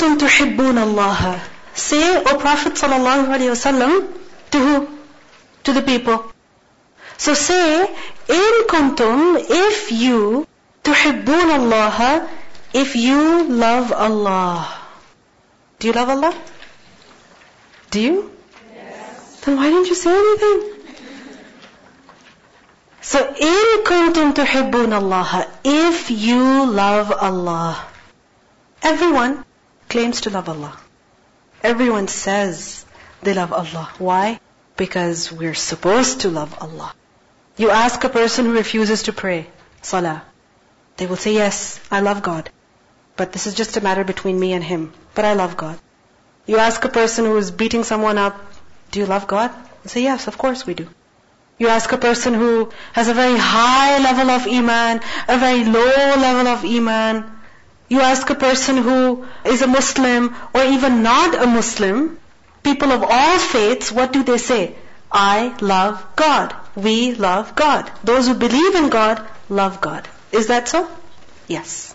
kuntum tuhibbun Allah. Say, O Prophet sallallahu alaihi wasallam, to who? To the people. So say, in kuntum, if you tuhibbun Allah, if you love Allah. Do you love Allah? Do you? Yes. Then why didn't you say anything? So, in kuntum tuhibbun Allah, if you love Allah. Everyone claims to love Allah. Everyone says they love Allah. Why? Because we're supposed to love Allah. You ask a person who refuses to pray, salah. They will say, yes, I love God. But this is just a matter between me and him. But I love God. You ask a person who is beating someone up, do you love God? They say, yes, of course we do. You ask a person who has a very high level of iman, a very low level of iman, you ask a person who is a Muslim or even not a Muslim, people of all faiths, what do they say? I love God. We love God. Those who believe in God love God. Is that so? Yes.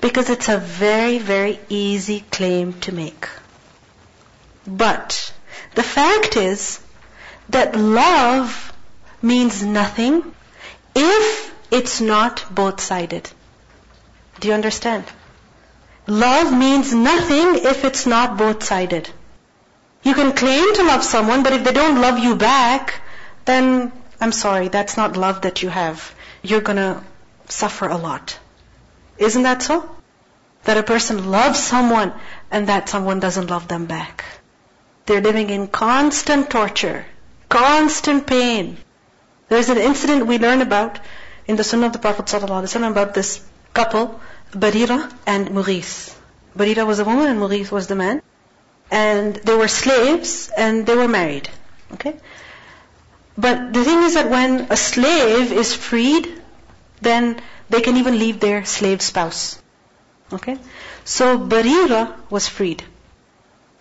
Because it's a very, very easy claim to make. But the fact is that love means nothing if it's not both-sided. Do you understand? Love means nothing if it's not both-sided. You can claim to love someone, but if they don't love you back, then I'm sorry, that's not love that you have. You're gonna suffer a lot. Isn't that so? That a person loves someone and that someone doesn't love them back. They're living in constant torture, constant pain. There's an incident we learn about in the Sunnah of the Prophet ﷺ about this couple Barira and Mughith. Barira was a woman and Mughith was the man. And they were slaves and they were married. Okay? But the thing is that when a slave is freed, then they can even leave their slave spouse. Okay? So Barira was freed.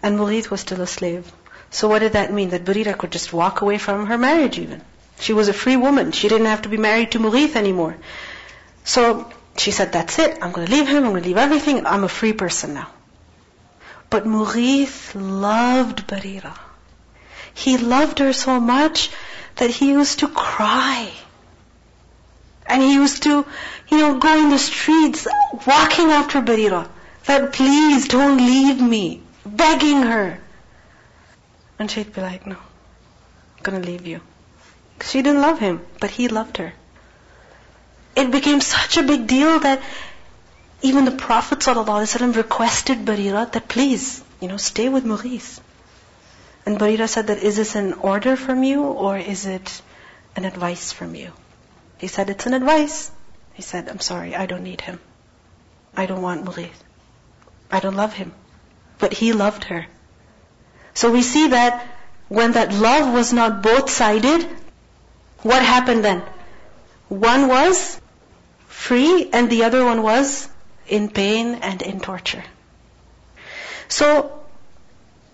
And Mughith was still a slave. So what did that mean? That Barira could just walk away from her marriage even. She was a free woman. She didn't have to be married to Mughith anymore. So she said, that's it. I'm going to leave him. I'm going to leave everything. I'm a free person now. But Mughith loved Barira. He loved her so much that he used to cry. And he used to, you know, go in the streets walking after Barira. That please don't leave me. Begging her. And she'd be like, no, I'm gonna leave you. She didn't love him, but he loved her it became such a big deal that even the Prophet ﷺ requested Barira that please, you know, stay with Mughith. And Barira said that, is this an order from you or is it an advice from you? He said, it's an advice. He said, I'm sorry, I don't need him. I don't want Mughith. I don't love him. But he loved her. So we see that when that love was not both-sided, what happened then? One was free and the other one was in pain and in torture. So,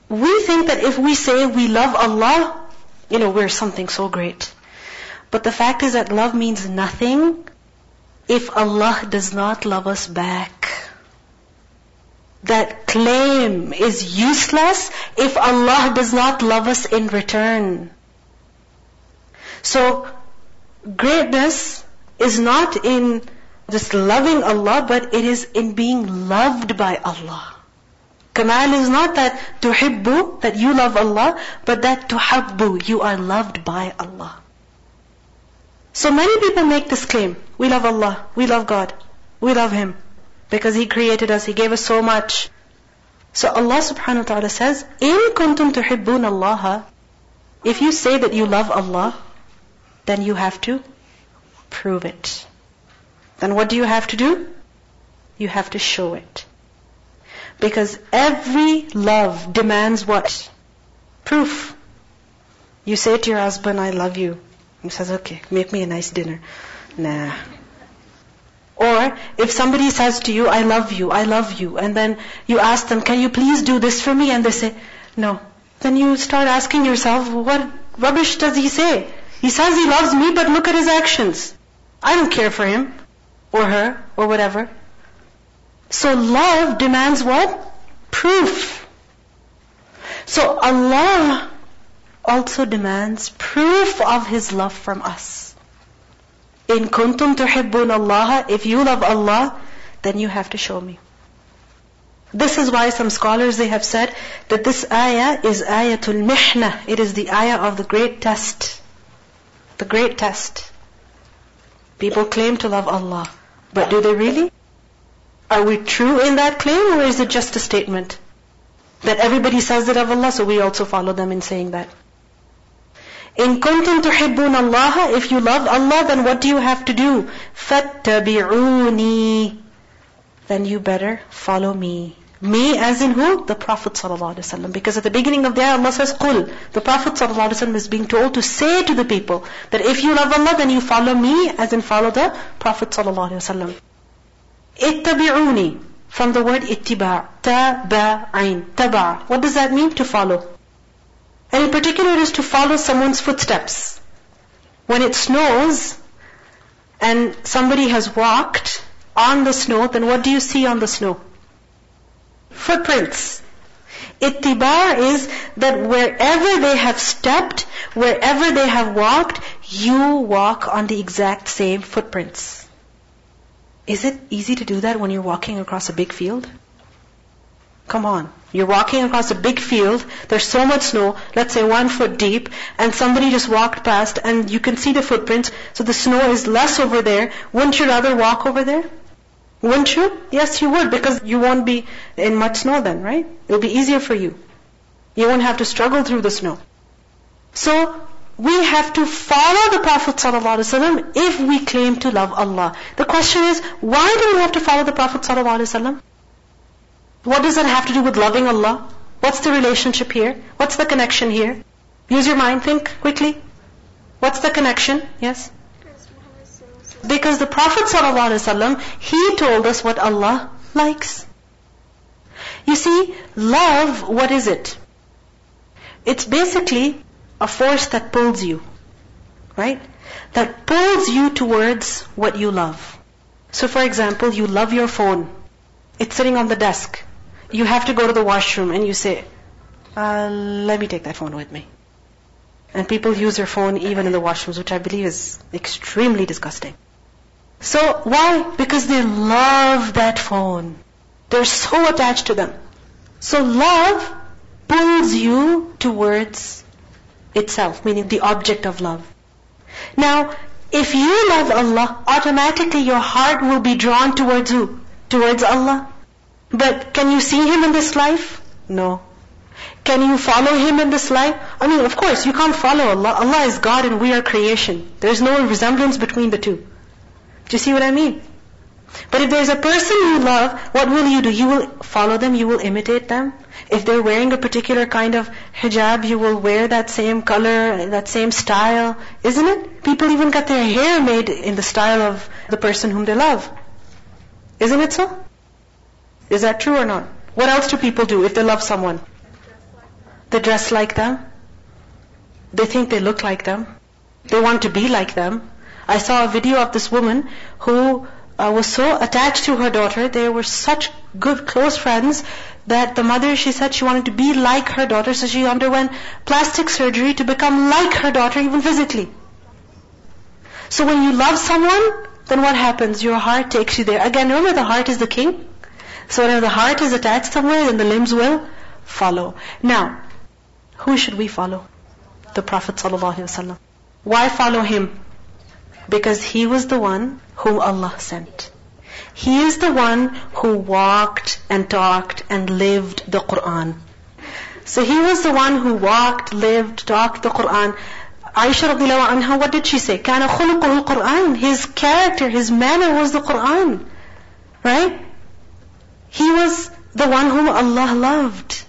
we think that if we say we love Allah, you know, we're something so great. But the fact is that love means nothing if Allah does not love us back. That claim is useless if Allah does not love us in return. So, greatness is not in just loving Allah, but it is in being loved by Allah. Kamal is not that tuhibbu, that you love Allah, but that tuhabbu, you are loved by Allah. So many people make this claim. We love Allah, we love God, we love Him. Because He created us, He gave us so much. So Allah subhanahu wa ta'ala says, In kuntum tuhibbun Allah, if you say that you love Allah, then you have to prove it then what do you have to do? You have to show it. Because every love demands what? Proof. You say to your husband, I love you. He says, okay, make me a nice dinner. Nah. Or if somebody says to you, I love you, I love you, and then you ask them, can you please do this for me? And they say, no. Then you start asking yourself, what rubbish does he say? He says he loves me, but look at his actions. I don't care for him or her or whatever. So love demands what? proof. So Allah also demands proof of His love from us. In kuntum tuhibbun Allah, if you love Allah, then you have to show me. This is why some scholars they have said that this ayah is ayatul mihna. It is the ayah of the great test. The great test. People claim to love Allah. But do they really? Are we true in that claim or is it just a statement? That everybody says it of Allah, so we also follow them in saying that. In kuntum tuhibbun Allah, if you love Allah, then what do you have to do? فَاتَّبِعُونِي Then you better follow me. Me as in who? The Prophet ﷺ. Because at the beginning of the ayah Allah says, قُل The Prophet ﷺ is being told to say to the people that if you love Allah then you follow me as in follow the Prophet ﷺ. اتبعوني from the word ittiba' taba'in taba' what does that mean to follow and in particular it is to follow someone's footsteps when it snows and somebody has walked on the snow then what do you see on the snow Footprints. Ittiba is that wherever they have stepped, wherever they have walked, you walk on the exact same footprints. Is it easy to do that when you're walking across a big field? Come on. You're walking across a big field, there's so much snow, let's say one foot deep, and somebody just walked past and you can see the footprints, so the snow is less over there. Wouldn't you rather walk over there? Wouldn't you? Yes, you would, because you won't be in much snow then, right? It'll be easier for you. You won't have to struggle through the snow. So, we have to follow the Prophet ﷺ if we claim to love Allah. The question is, why do we have to follow the Prophet ﷺ? What does that have to do with loving Allah? What's the relationship here? What's the connection here? Use your mind, think quickly. What's the connection? Yes? Because the Prophet ﷺ, he told us what Allah likes. You see, love, what is it? It's basically a force that pulls you. Right? That pulls you towards what you love. So for example, you love your phone. It's sitting on the desk. You have to go to the washroom and you say, uh, let me take that phone with me. And people use their phone even in the washrooms, which I believe is extremely disgusting. So why? Because they love that phone. They're so attached to them. So love pulls you towards itself, meaning the object of love. Now, if you love Allah, automatically your heart will be drawn towards who? Towards Allah. But can you see Him in this life? No. Can you follow Him in this life? I mean, of course, you can't follow Allah. Allah is God and we are creation. There's no resemblance between the two. Do you see what I mean? But if there's a person you love, what will you do? You will follow them, you will imitate them. If they're wearing a particular kind of hijab, you will wear that same color, that same style. Isn't it? People even got their hair made in the style of the person whom they love. Isn't it so? Is that true or not? What else do people do if they love someone? They dress like them. They think they look like them. They want to be like them. I saw a video of this woman who uh, was so attached to her daughter. They were such good, close friends that the mother, she said she wanted to be like her daughter, so she underwent plastic surgery to become like her daughter, even physically. So when you love someone, then what happens? Your heart takes you there. Again, remember the heart is the king. So whenever the heart is attached somewhere, then the limbs will follow. Now, who should we follow? The Prophet ﷺ. Why follow him? Because he was the one whom Allah sent. He is the one who walked and talked and lived the Quran. So he was the one who walked, lived, talked the Quran. Aisha radiallahu anha, what did she say? كَانَ خُلُقُهُ الْقُرْآنِ His character, his manner was the Quran. Right? He was the one whom Allah loved.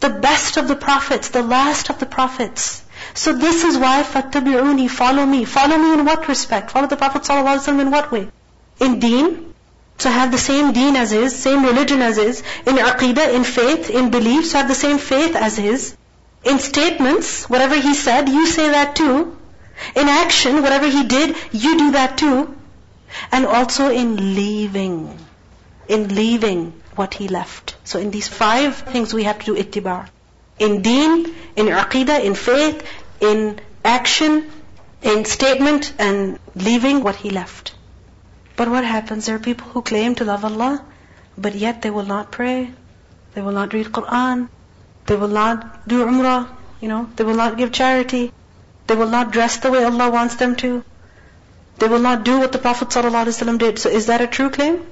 The best of the prophets, the last of the prophets. So this is why فَاتَّبِعُونِي Follow me. Follow me in what respect? Follow the Prophet ﷺ in what way? In deen. So have the same deen as his, same religion as his. In aqidah, in faith, in beliefs, so have the same faith as his. In statements, whatever he said, you say that too. In action, whatever he did, you do that too. And also in leaving. In leaving what he left. So in these five things we have to do ittiba. In deen, in aqidah, in faith, in action, in statement, and leaving what he left. But what happens? There are people who claim to love Allah, but yet they will not pray. They will not read Quran. They will not do Umrah. You know, they will not give charity. They will not dress the way Allah wants them to. They will not do what the Prophet ﷺ did. So is that a true claim?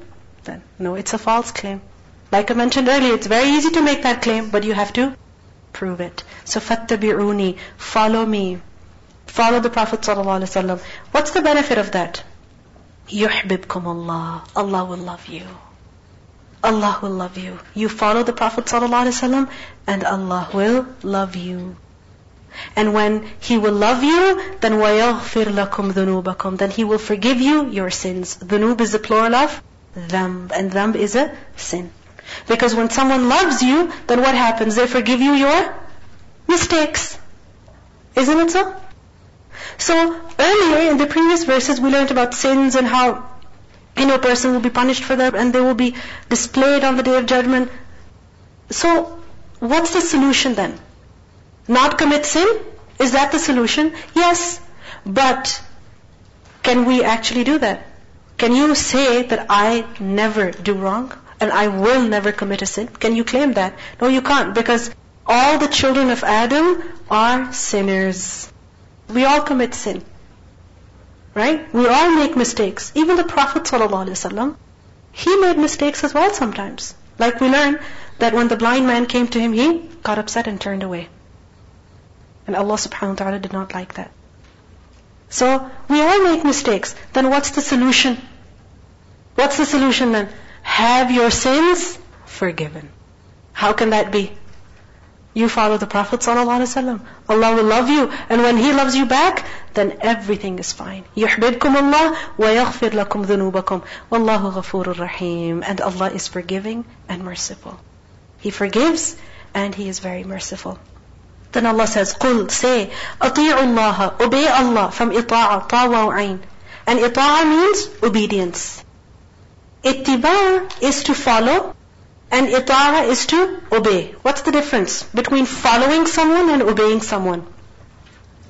Then no, it's a false claim. Like I mentioned earlier, it's very easy to make that claim, but you have to prove it. So fattabi'uni, follow me. Follow the Prophet ﷺ. What's the benefit of that? يُحْبِبْكُمُ Allah. Allah will love you. Allah will love you. You follow the Prophet ﷺ and Allah will love you. And when He will love you, then وَيَغْفِرْ لَكُمْ ذُنُوبَكُمْ Then He will forgive you your sins. Dhunub is the plural of dhanb, and dhanb is a sin. Because when someone loves you, then what happens? They forgive you your mistakes. Isn't it so? So earlier in the previous verses we learned about sins and how you know a person will be punished for them and they will be displayed on the day of judgment. So what's the solution then? Not commit sin? Is that the solution? Yes. But can we actually do that? Can you say that I never do wrong and I will never commit a sin? Can you claim that? No, you can't because all the children of Adam are sinners. We all commit sin. Right? We all make mistakes. Even the Prophet ﷺ, he made mistakes as well sometimes. Like we learn that when the blind man came to him, he got upset and turned away. And Allah subhanahu wa ta'ala did not like that. So, we all make mistakes. Then what's the solution? What's the solution then? Have your sins forgiven. How can that be? You follow the Prophet ﷺ. Allah will love you. And when He loves you back, then everything is fine. يُحْبِبْكُمُ اللَّهُ وَيَغْفِرْ لَكُمْ ذُنُوبَكُمْ وَاللَّهُ غَفُورٌ رَحِيمٌ And Allah is forgiving and merciful. He forgives and He is very merciful. Then Allah says, قُلْ say, أطيعوا الله, obey Allah from إطاعة, طاوة وعين. And إطاعة means obedience. Ittiba is to follow and ita'a is to obey. What's the difference between following someone and obeying someone?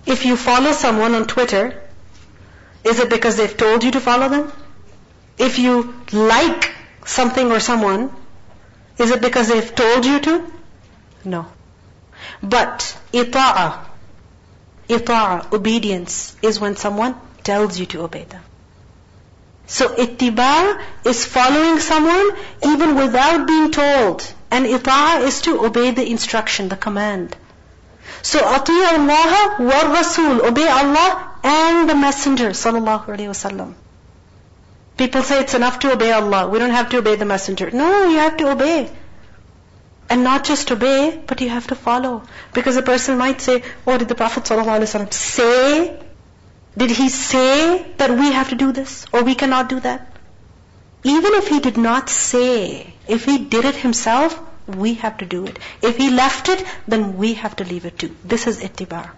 If you follow someone on Twitter, is it because they've told you to follow them? If you like something or someone, is it because they've told you to? No. But ita'a, ita'a, obedience, is when someone tells you to obey them. So ittiba is following someone even without being told. And ita'a is to obey the instruction, the command. So atiya Allah wa Rasul, obey Allah and the Messenger sallallahu alaihi wasallam. People say it's enough to obey Allah. We don't have to obey the Messenger. No, you have to obey. And not just obey, but you have to follow. Because a person might say, oh, did the Prophet say? Did he say that we have to do this? Or we cannot do that? Even if he did not say, if he did it himself, we have to do it. If he left it, then we have to leave it too. This is ittiba.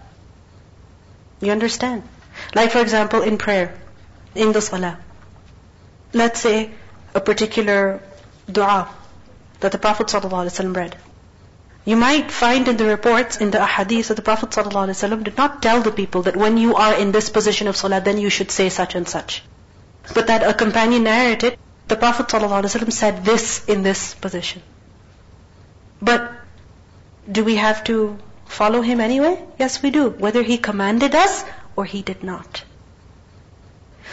You understand? Like for example, in prayer, in the salah. Let's say a particular dua that the Prophet ﷺ read. You might find in the reports, in the ahadith, that the Prophet ﷺ did not tell the people that when you are in this position of salah, then you should say such and such. But that a companion narrated, the Prophet ﷺ said this in this position. But do we have to follow him anyway? Yes, we do. Whether he commanded us or he did not.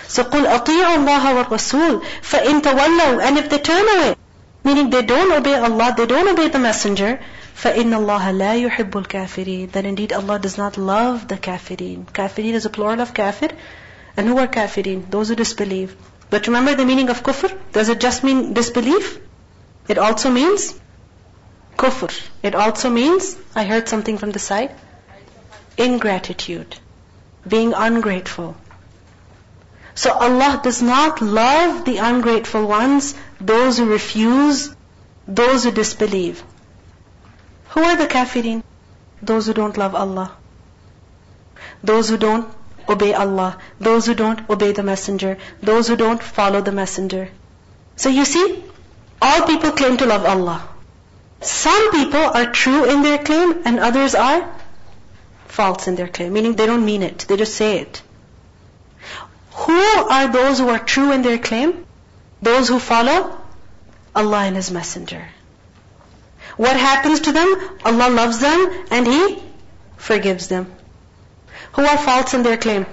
So قُلْ أَطِيعُوا اللَّهَ وَالرَّسُولِ فَإِن تَوَلَّوْا And if they turn away, Meaning they don't obey Allah, they don't obey the messenger. فَإِنَّ اللَّهَ لَا يُحِبُّ الْكَافِرِينَ Then indeed Allah does not love the kafirin. Kafirin is a plural of kafir. And who are kafirin? Those who disbelieve. But remember the meaning of kufr? Does it just mean disbelief? It also means kufr. It also means, I heard something from the side, ingratitude. Being ungrateful. So Allah does not love the ungrateful ones, those who refuse, those who disbelieve. Who are the kafirin? Those who don't love Allah. Those who don't obey Allah. Those who don't obey the messenger. Those who don't follow the messenger. So you see, All people claim to love Allah. Some people are true in their claim and others are false in their claim, meaning they don't mean it, they just say it. Who are those who are true in their claim? Those who follow Allah and His Messenger. What happens to them? Allah loves them and He forgives them. Who are false in their claim?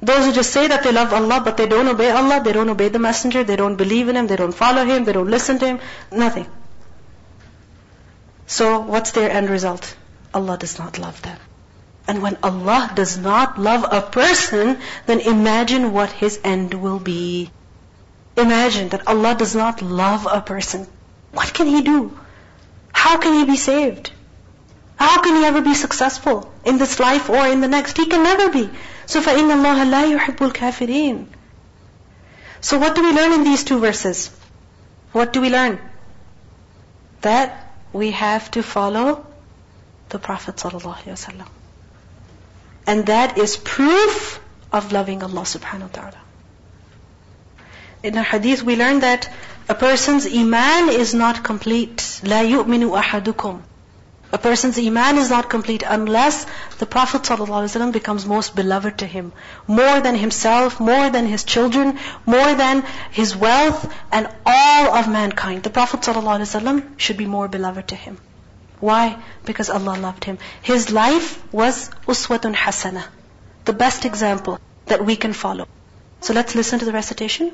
Those who just say that they love Allah but they don't obey Allah, they don't obey the Messenger, they don't believe in Him, they don't follow Him, they don't listen to Him, nothing. So what's their end result? Allah does not love them. And when Allah does not love a person, then imagine what his end will be. Imagine that Allah does not love a person. What can he do? How can he be saved? How can he ever be successful in this life or in the next? He can never be. So فَإِنَّ اللَّهَ لَا يُحِبُّ الْكَافِرِينَ So what do we learn in these two verses? What do we learn? That we have to follow the Prophet ﷺ. And that is proof of loving Allah subhanahu wa ta'ala. In a hadith we learn that a person's iman is not complete. لا يؤمن أحدكم. A person's iman is not complete unless the Prophet ﷺ becomes most beloved to him. More than himself, more than his children, more than his wealth, and all of mankind. The Prophet ﷺ should be more beloved to him. Why? Because Allah loved him. His life was uswatun hasana. The best example that we can follow. So let's listen to the recitation.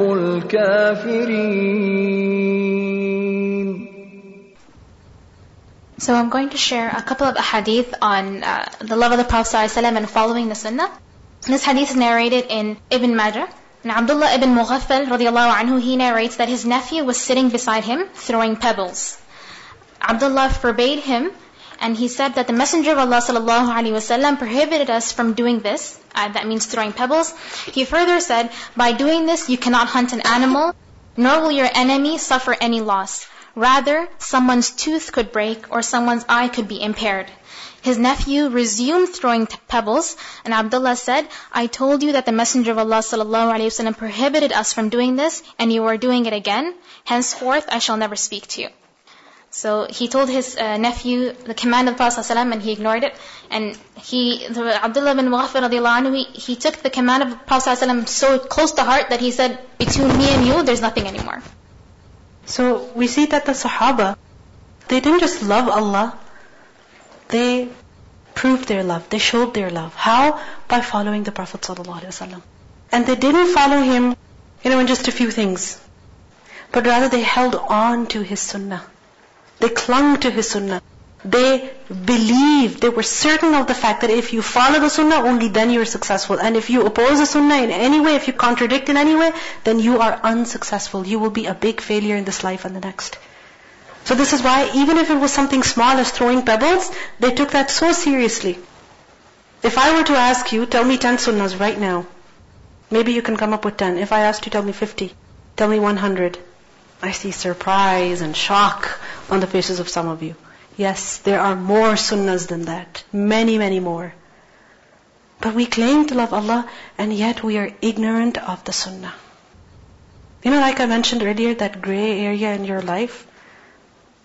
الكافرين So I'm going to share a couple of ahadith on uh, the love of the Prophet ﷺ and following the sunnah. This hadith is narrated in Ibn Majah. And Abdullah ibn Mughaffal radiallahu anhu, he narrates that his nephew was sitting beside him throwing pebbles. Abdullah forbade him and he said that the Messenger of Allah sallallahu alaihi wasallam prohibited us from doing this. Uh, that means throwing pebbles. He further said, by doing this you cannot hunt an animal, nor will your enemy suffer any loss. Rather, someone's tooth could break or someone's eye could be impaired. His nephew resumed throwing pebbles, and Abdullah said, I told you that the Messenger of Allah wasallam prohibited us from doing this, and you are doing it again. Henceforth, I shall never speak to you. So he told his uh, nephew the command of the Prophet ﷺ and he ignored it. And he, the, Abdullah bin Mughaffal radiallahu anhu, he, he took the command of the Prophet ﷺ so close to heart that he said, between me and you, there's nothing anymore. So we see that the Sahaba, they didn't just love Allah, they proved their love, they showed their love. How? By following the Prophet ﷺ. And they didn't follow him, you know, in just a few things. But rather they held on to his sunnah. They clung to his sunnah. They believed, they were certain of the fact that if you follow the sunnah, only then you're successful. And if you oppose the sunnah in any way, if you contradict in any way, then you are unsuccessful. You will be a big failure in this life and the next. So this is why even if it was something small as throwing pebbles, they took that so seriously. If I were to ask you, tell me 10 sunnahs right now. Maybe you can come up with 10. If I asked you, tell me 50. Tell me 100. I see surprise and shock on the faces of some of you. Yes, there are more sunnahs than that. Many, many more. But we claim to love Allah and yet we are ignorant of the sunnah. You know, like I mentioned earlier, that gray area in your life,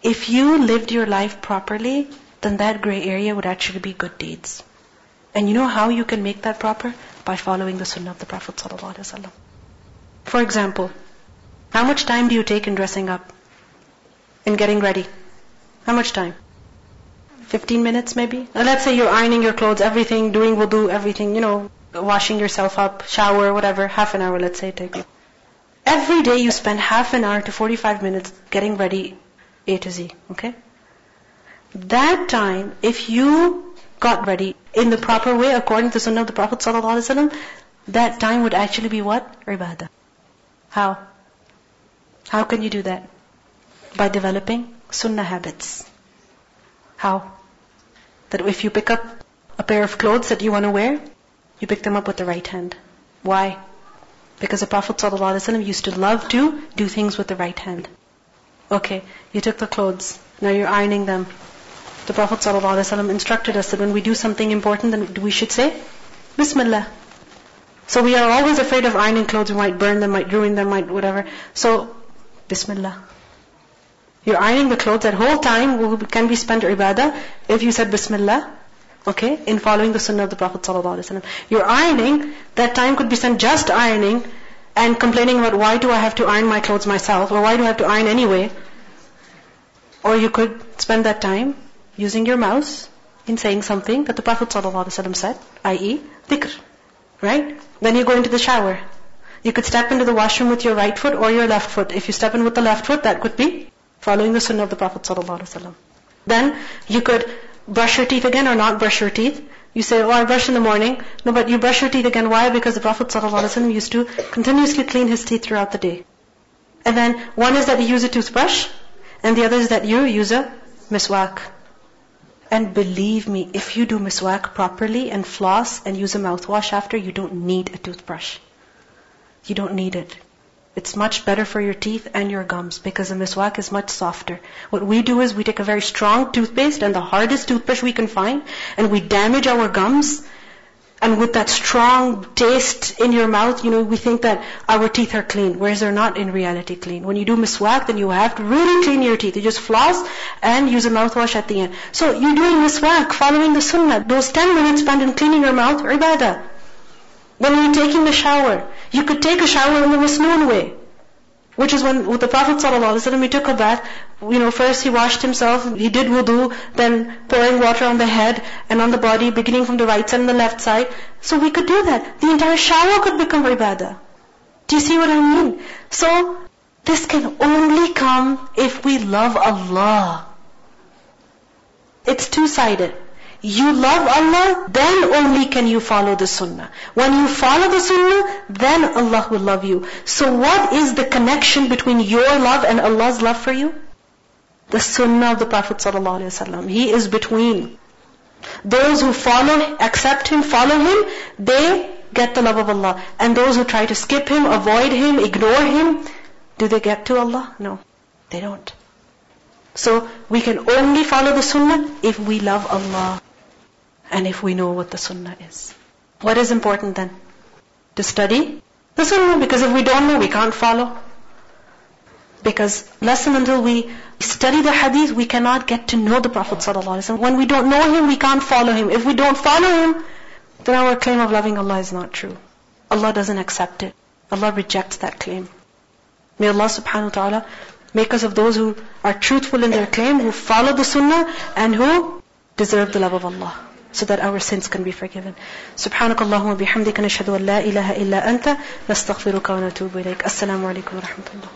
if you lived your life properly, then that gray area would actually be good deeds. And you know how you can make that proper? By following the sunnah of the Prophet ﷺ. For example, how much time do you take in dressing up? In getting ready? How much time? 15 minutes maybe? Now let's say you're ironing your clothes, everything, doing wudu, everything, you know, washing yourself up, shower, whatever, half an hour let's say take you. Every day you spend half an hour to 45 minutes getting ready A to Z, okay? That time, if you got ready in the proper way according to the sunnah of the Prophet that time would actually be what? Ibadah. How? How can you do that? By developing sunnah habits. How? That if you pick up a pair of clothes that you want to wear, you pick them up with the right hand. Why? Because the Prophet ﷺ used to love to do things with the right hand. Okay, you took the clothes, now you're ironing them. The Prophet ﷺ instructed us that when we do something important, then we should say, Bismillah. So we are always afraid of ironing clothes, we might burn them, might ruin them, might whatever. So, Bismillah. You're ironing the clothes, that whole time can be spent ibadah if you said Bismillah, okay, in following the sunnah of the Prophet ﷺ. You're ironing, that time could be spent just ironing and complaining about why do I have to iron my clothes myself or why do I have to iron anyway. Or you could spend that time using your mouth in saying something that the Prophet ﷺ said, i.e. dhikr. Right? Then you go into the shower. You could step into the washroom with your right foot or your left foot. If you step in with the left foot, that could be following the sunnah of the Prophet ﷺ. Then you could brush your teeth again or not brush your teeth. You say, oh, I brush in the morning. No, but you brush your teeth again. Why? Because the Prophet ﷺ used to continuously clean his teeth throughout the day. And then one is that you use a toothbrush, and the other is that you use a miswak. And believe me, if you do miswak properly and floss and use a mouthwash after, you don't need a toothbrush. You don't need it. It's much better for your teeth and your gums because the miswak is much softer. What we do is we take a very strong toothpaste and the hardest toothbrush we can find and we damage our gums. And with that strong taste in your mouth, you know, we think that our teeth are clean, whereas they're not in reality clean. When you do miswak, then you have to really clean your teeth. You just floss and use a mouthwash at the end. So you're doing miswak, following the sunnah. Those 10 minutes spent in cleaning your mouth ibadah. When you're taking a shower, you could take a shower in the masnoon way. Which is when with the Prophet ﷺ, he took a bath, you know, first he washed himself, he did wudu, then pouring water on the head and on the body, beginning from the right side and the left side. So we could do that. The entire shower could become ibadah. Do you see what I mean? So, this can only come if we love Allah. It's two-sided. You love Allah, then only can you follow the sunnah. When you follow the sunnah, then Allah will love you. So what is the connection between your love and Allah's love for you? The sunnah of the Prophet ﷺ. He is between. Those who follow, accept Him, follow Him, they get the love of Allah. And those who try to skip Him, avoid Him, ignore Him, do they get to Allah? No, they don't. So we can only follow the sunnah if we love Allah and if we know what the sunnah is. What is important then? To study the sunnah because if we don't know, we can't follow. Because lesson until we study the hadith, we cannot get to know the Prophet ﷺ. When we don't know him, we can't follow him. If we don't follow him, then our claim of loving Allah is not true. Allah doesn't accept it. Allah rejects that claim. May Allah subhanahu wa ta'ala make us of those who are truthful in their claim, who follow the sunnah, and who deserve the love of Allah so that our sins can be forgiven. Subhanakallahumma wa bihamdika nashhadu an la ilaha illa anta nastaghfiruka wa natubu ilayk. Assalamu alaikum wa.